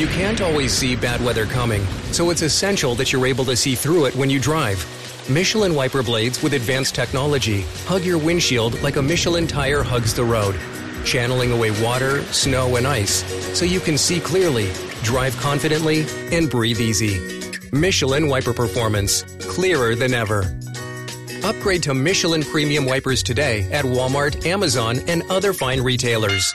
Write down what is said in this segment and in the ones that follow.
You can't always see bad weather coming, so it's essential that you're able to see through it when you drive. Michelin wiper blades with advanced technology hug your windshield like a Michelin tire hugs the road, channeling away water, snow, and ice so you can see clearly, drive confidently, and breathe easy. Michelin wiper performance, clearer than ever. Upgrade to Michelin premium wipers today at Walmart, Amazon, and other fine retailers.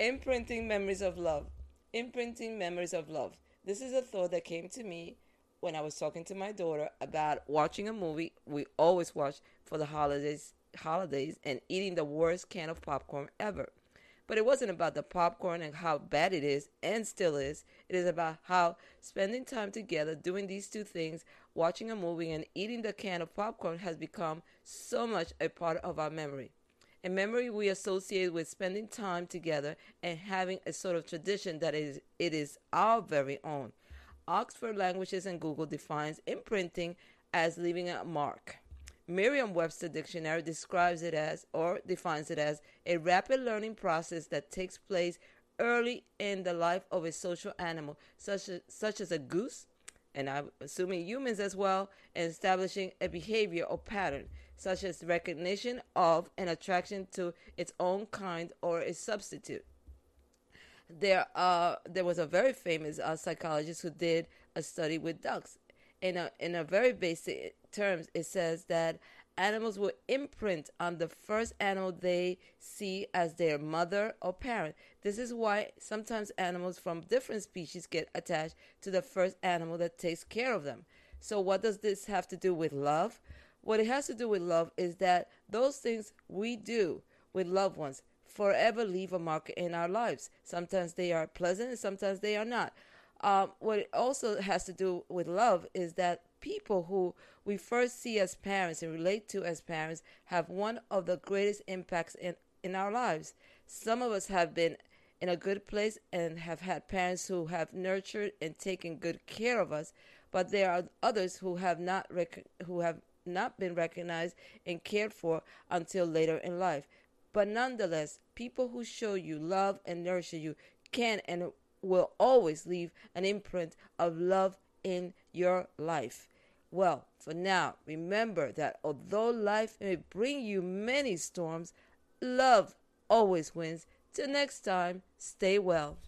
Imprinting memories of love. Imprinting memories of love. This is a thought that came to me when I was talking to my daughter about watching a movie we always watch for the holidays holidays and eating the worst can of popcorn ever. But it wasn't about the popcorn and how bad it is and still is. It is about how spending time together doing these two things, watching a movie and eating the can of popcorn has become so much a part of our memory a memory we associate with spending time together and having a sort of tradition that is it is our very own. Oxford Languages and Google defines imprinting as leaving a mark. Merriam-Webster Dictionary describes it as or defines it as a rapid learning process that takes place early in the life of a social animal such as, such as a goose and I'm assuming humans as well, and establishing a behavior or pattern such as recognition of an attraction to its own kind or a substitute. There, uh, there was a very famous uh, psychologist who did a study with ducks. In a, in a very basic terms, it says that animals will imprint on the first animal they see as their mother or parent. This is why sometimes animals from different species get attached to the first animal that takes care of them. So, what does this have to do with love? What it has to do with love is that those things we do with loved ones forever leave a mark in our lives. Sometimes they are pleasant and sometimes they are not. Um, what it also has to do with love is that people who we first see as parents and relate to as parents have one of the greatest impacts in, in our lives. Some of us have been in a good place and have had parents who have nurtured and taken good care of us, but there are others who have not rec- who have not been recognized and cared for until later in life. But nonetheless, people who show you love and nurture you can and will always leave an imprint of love in your life. Well, for now, remember that although life may bring you many storms, love always wins. Till next time, stay well.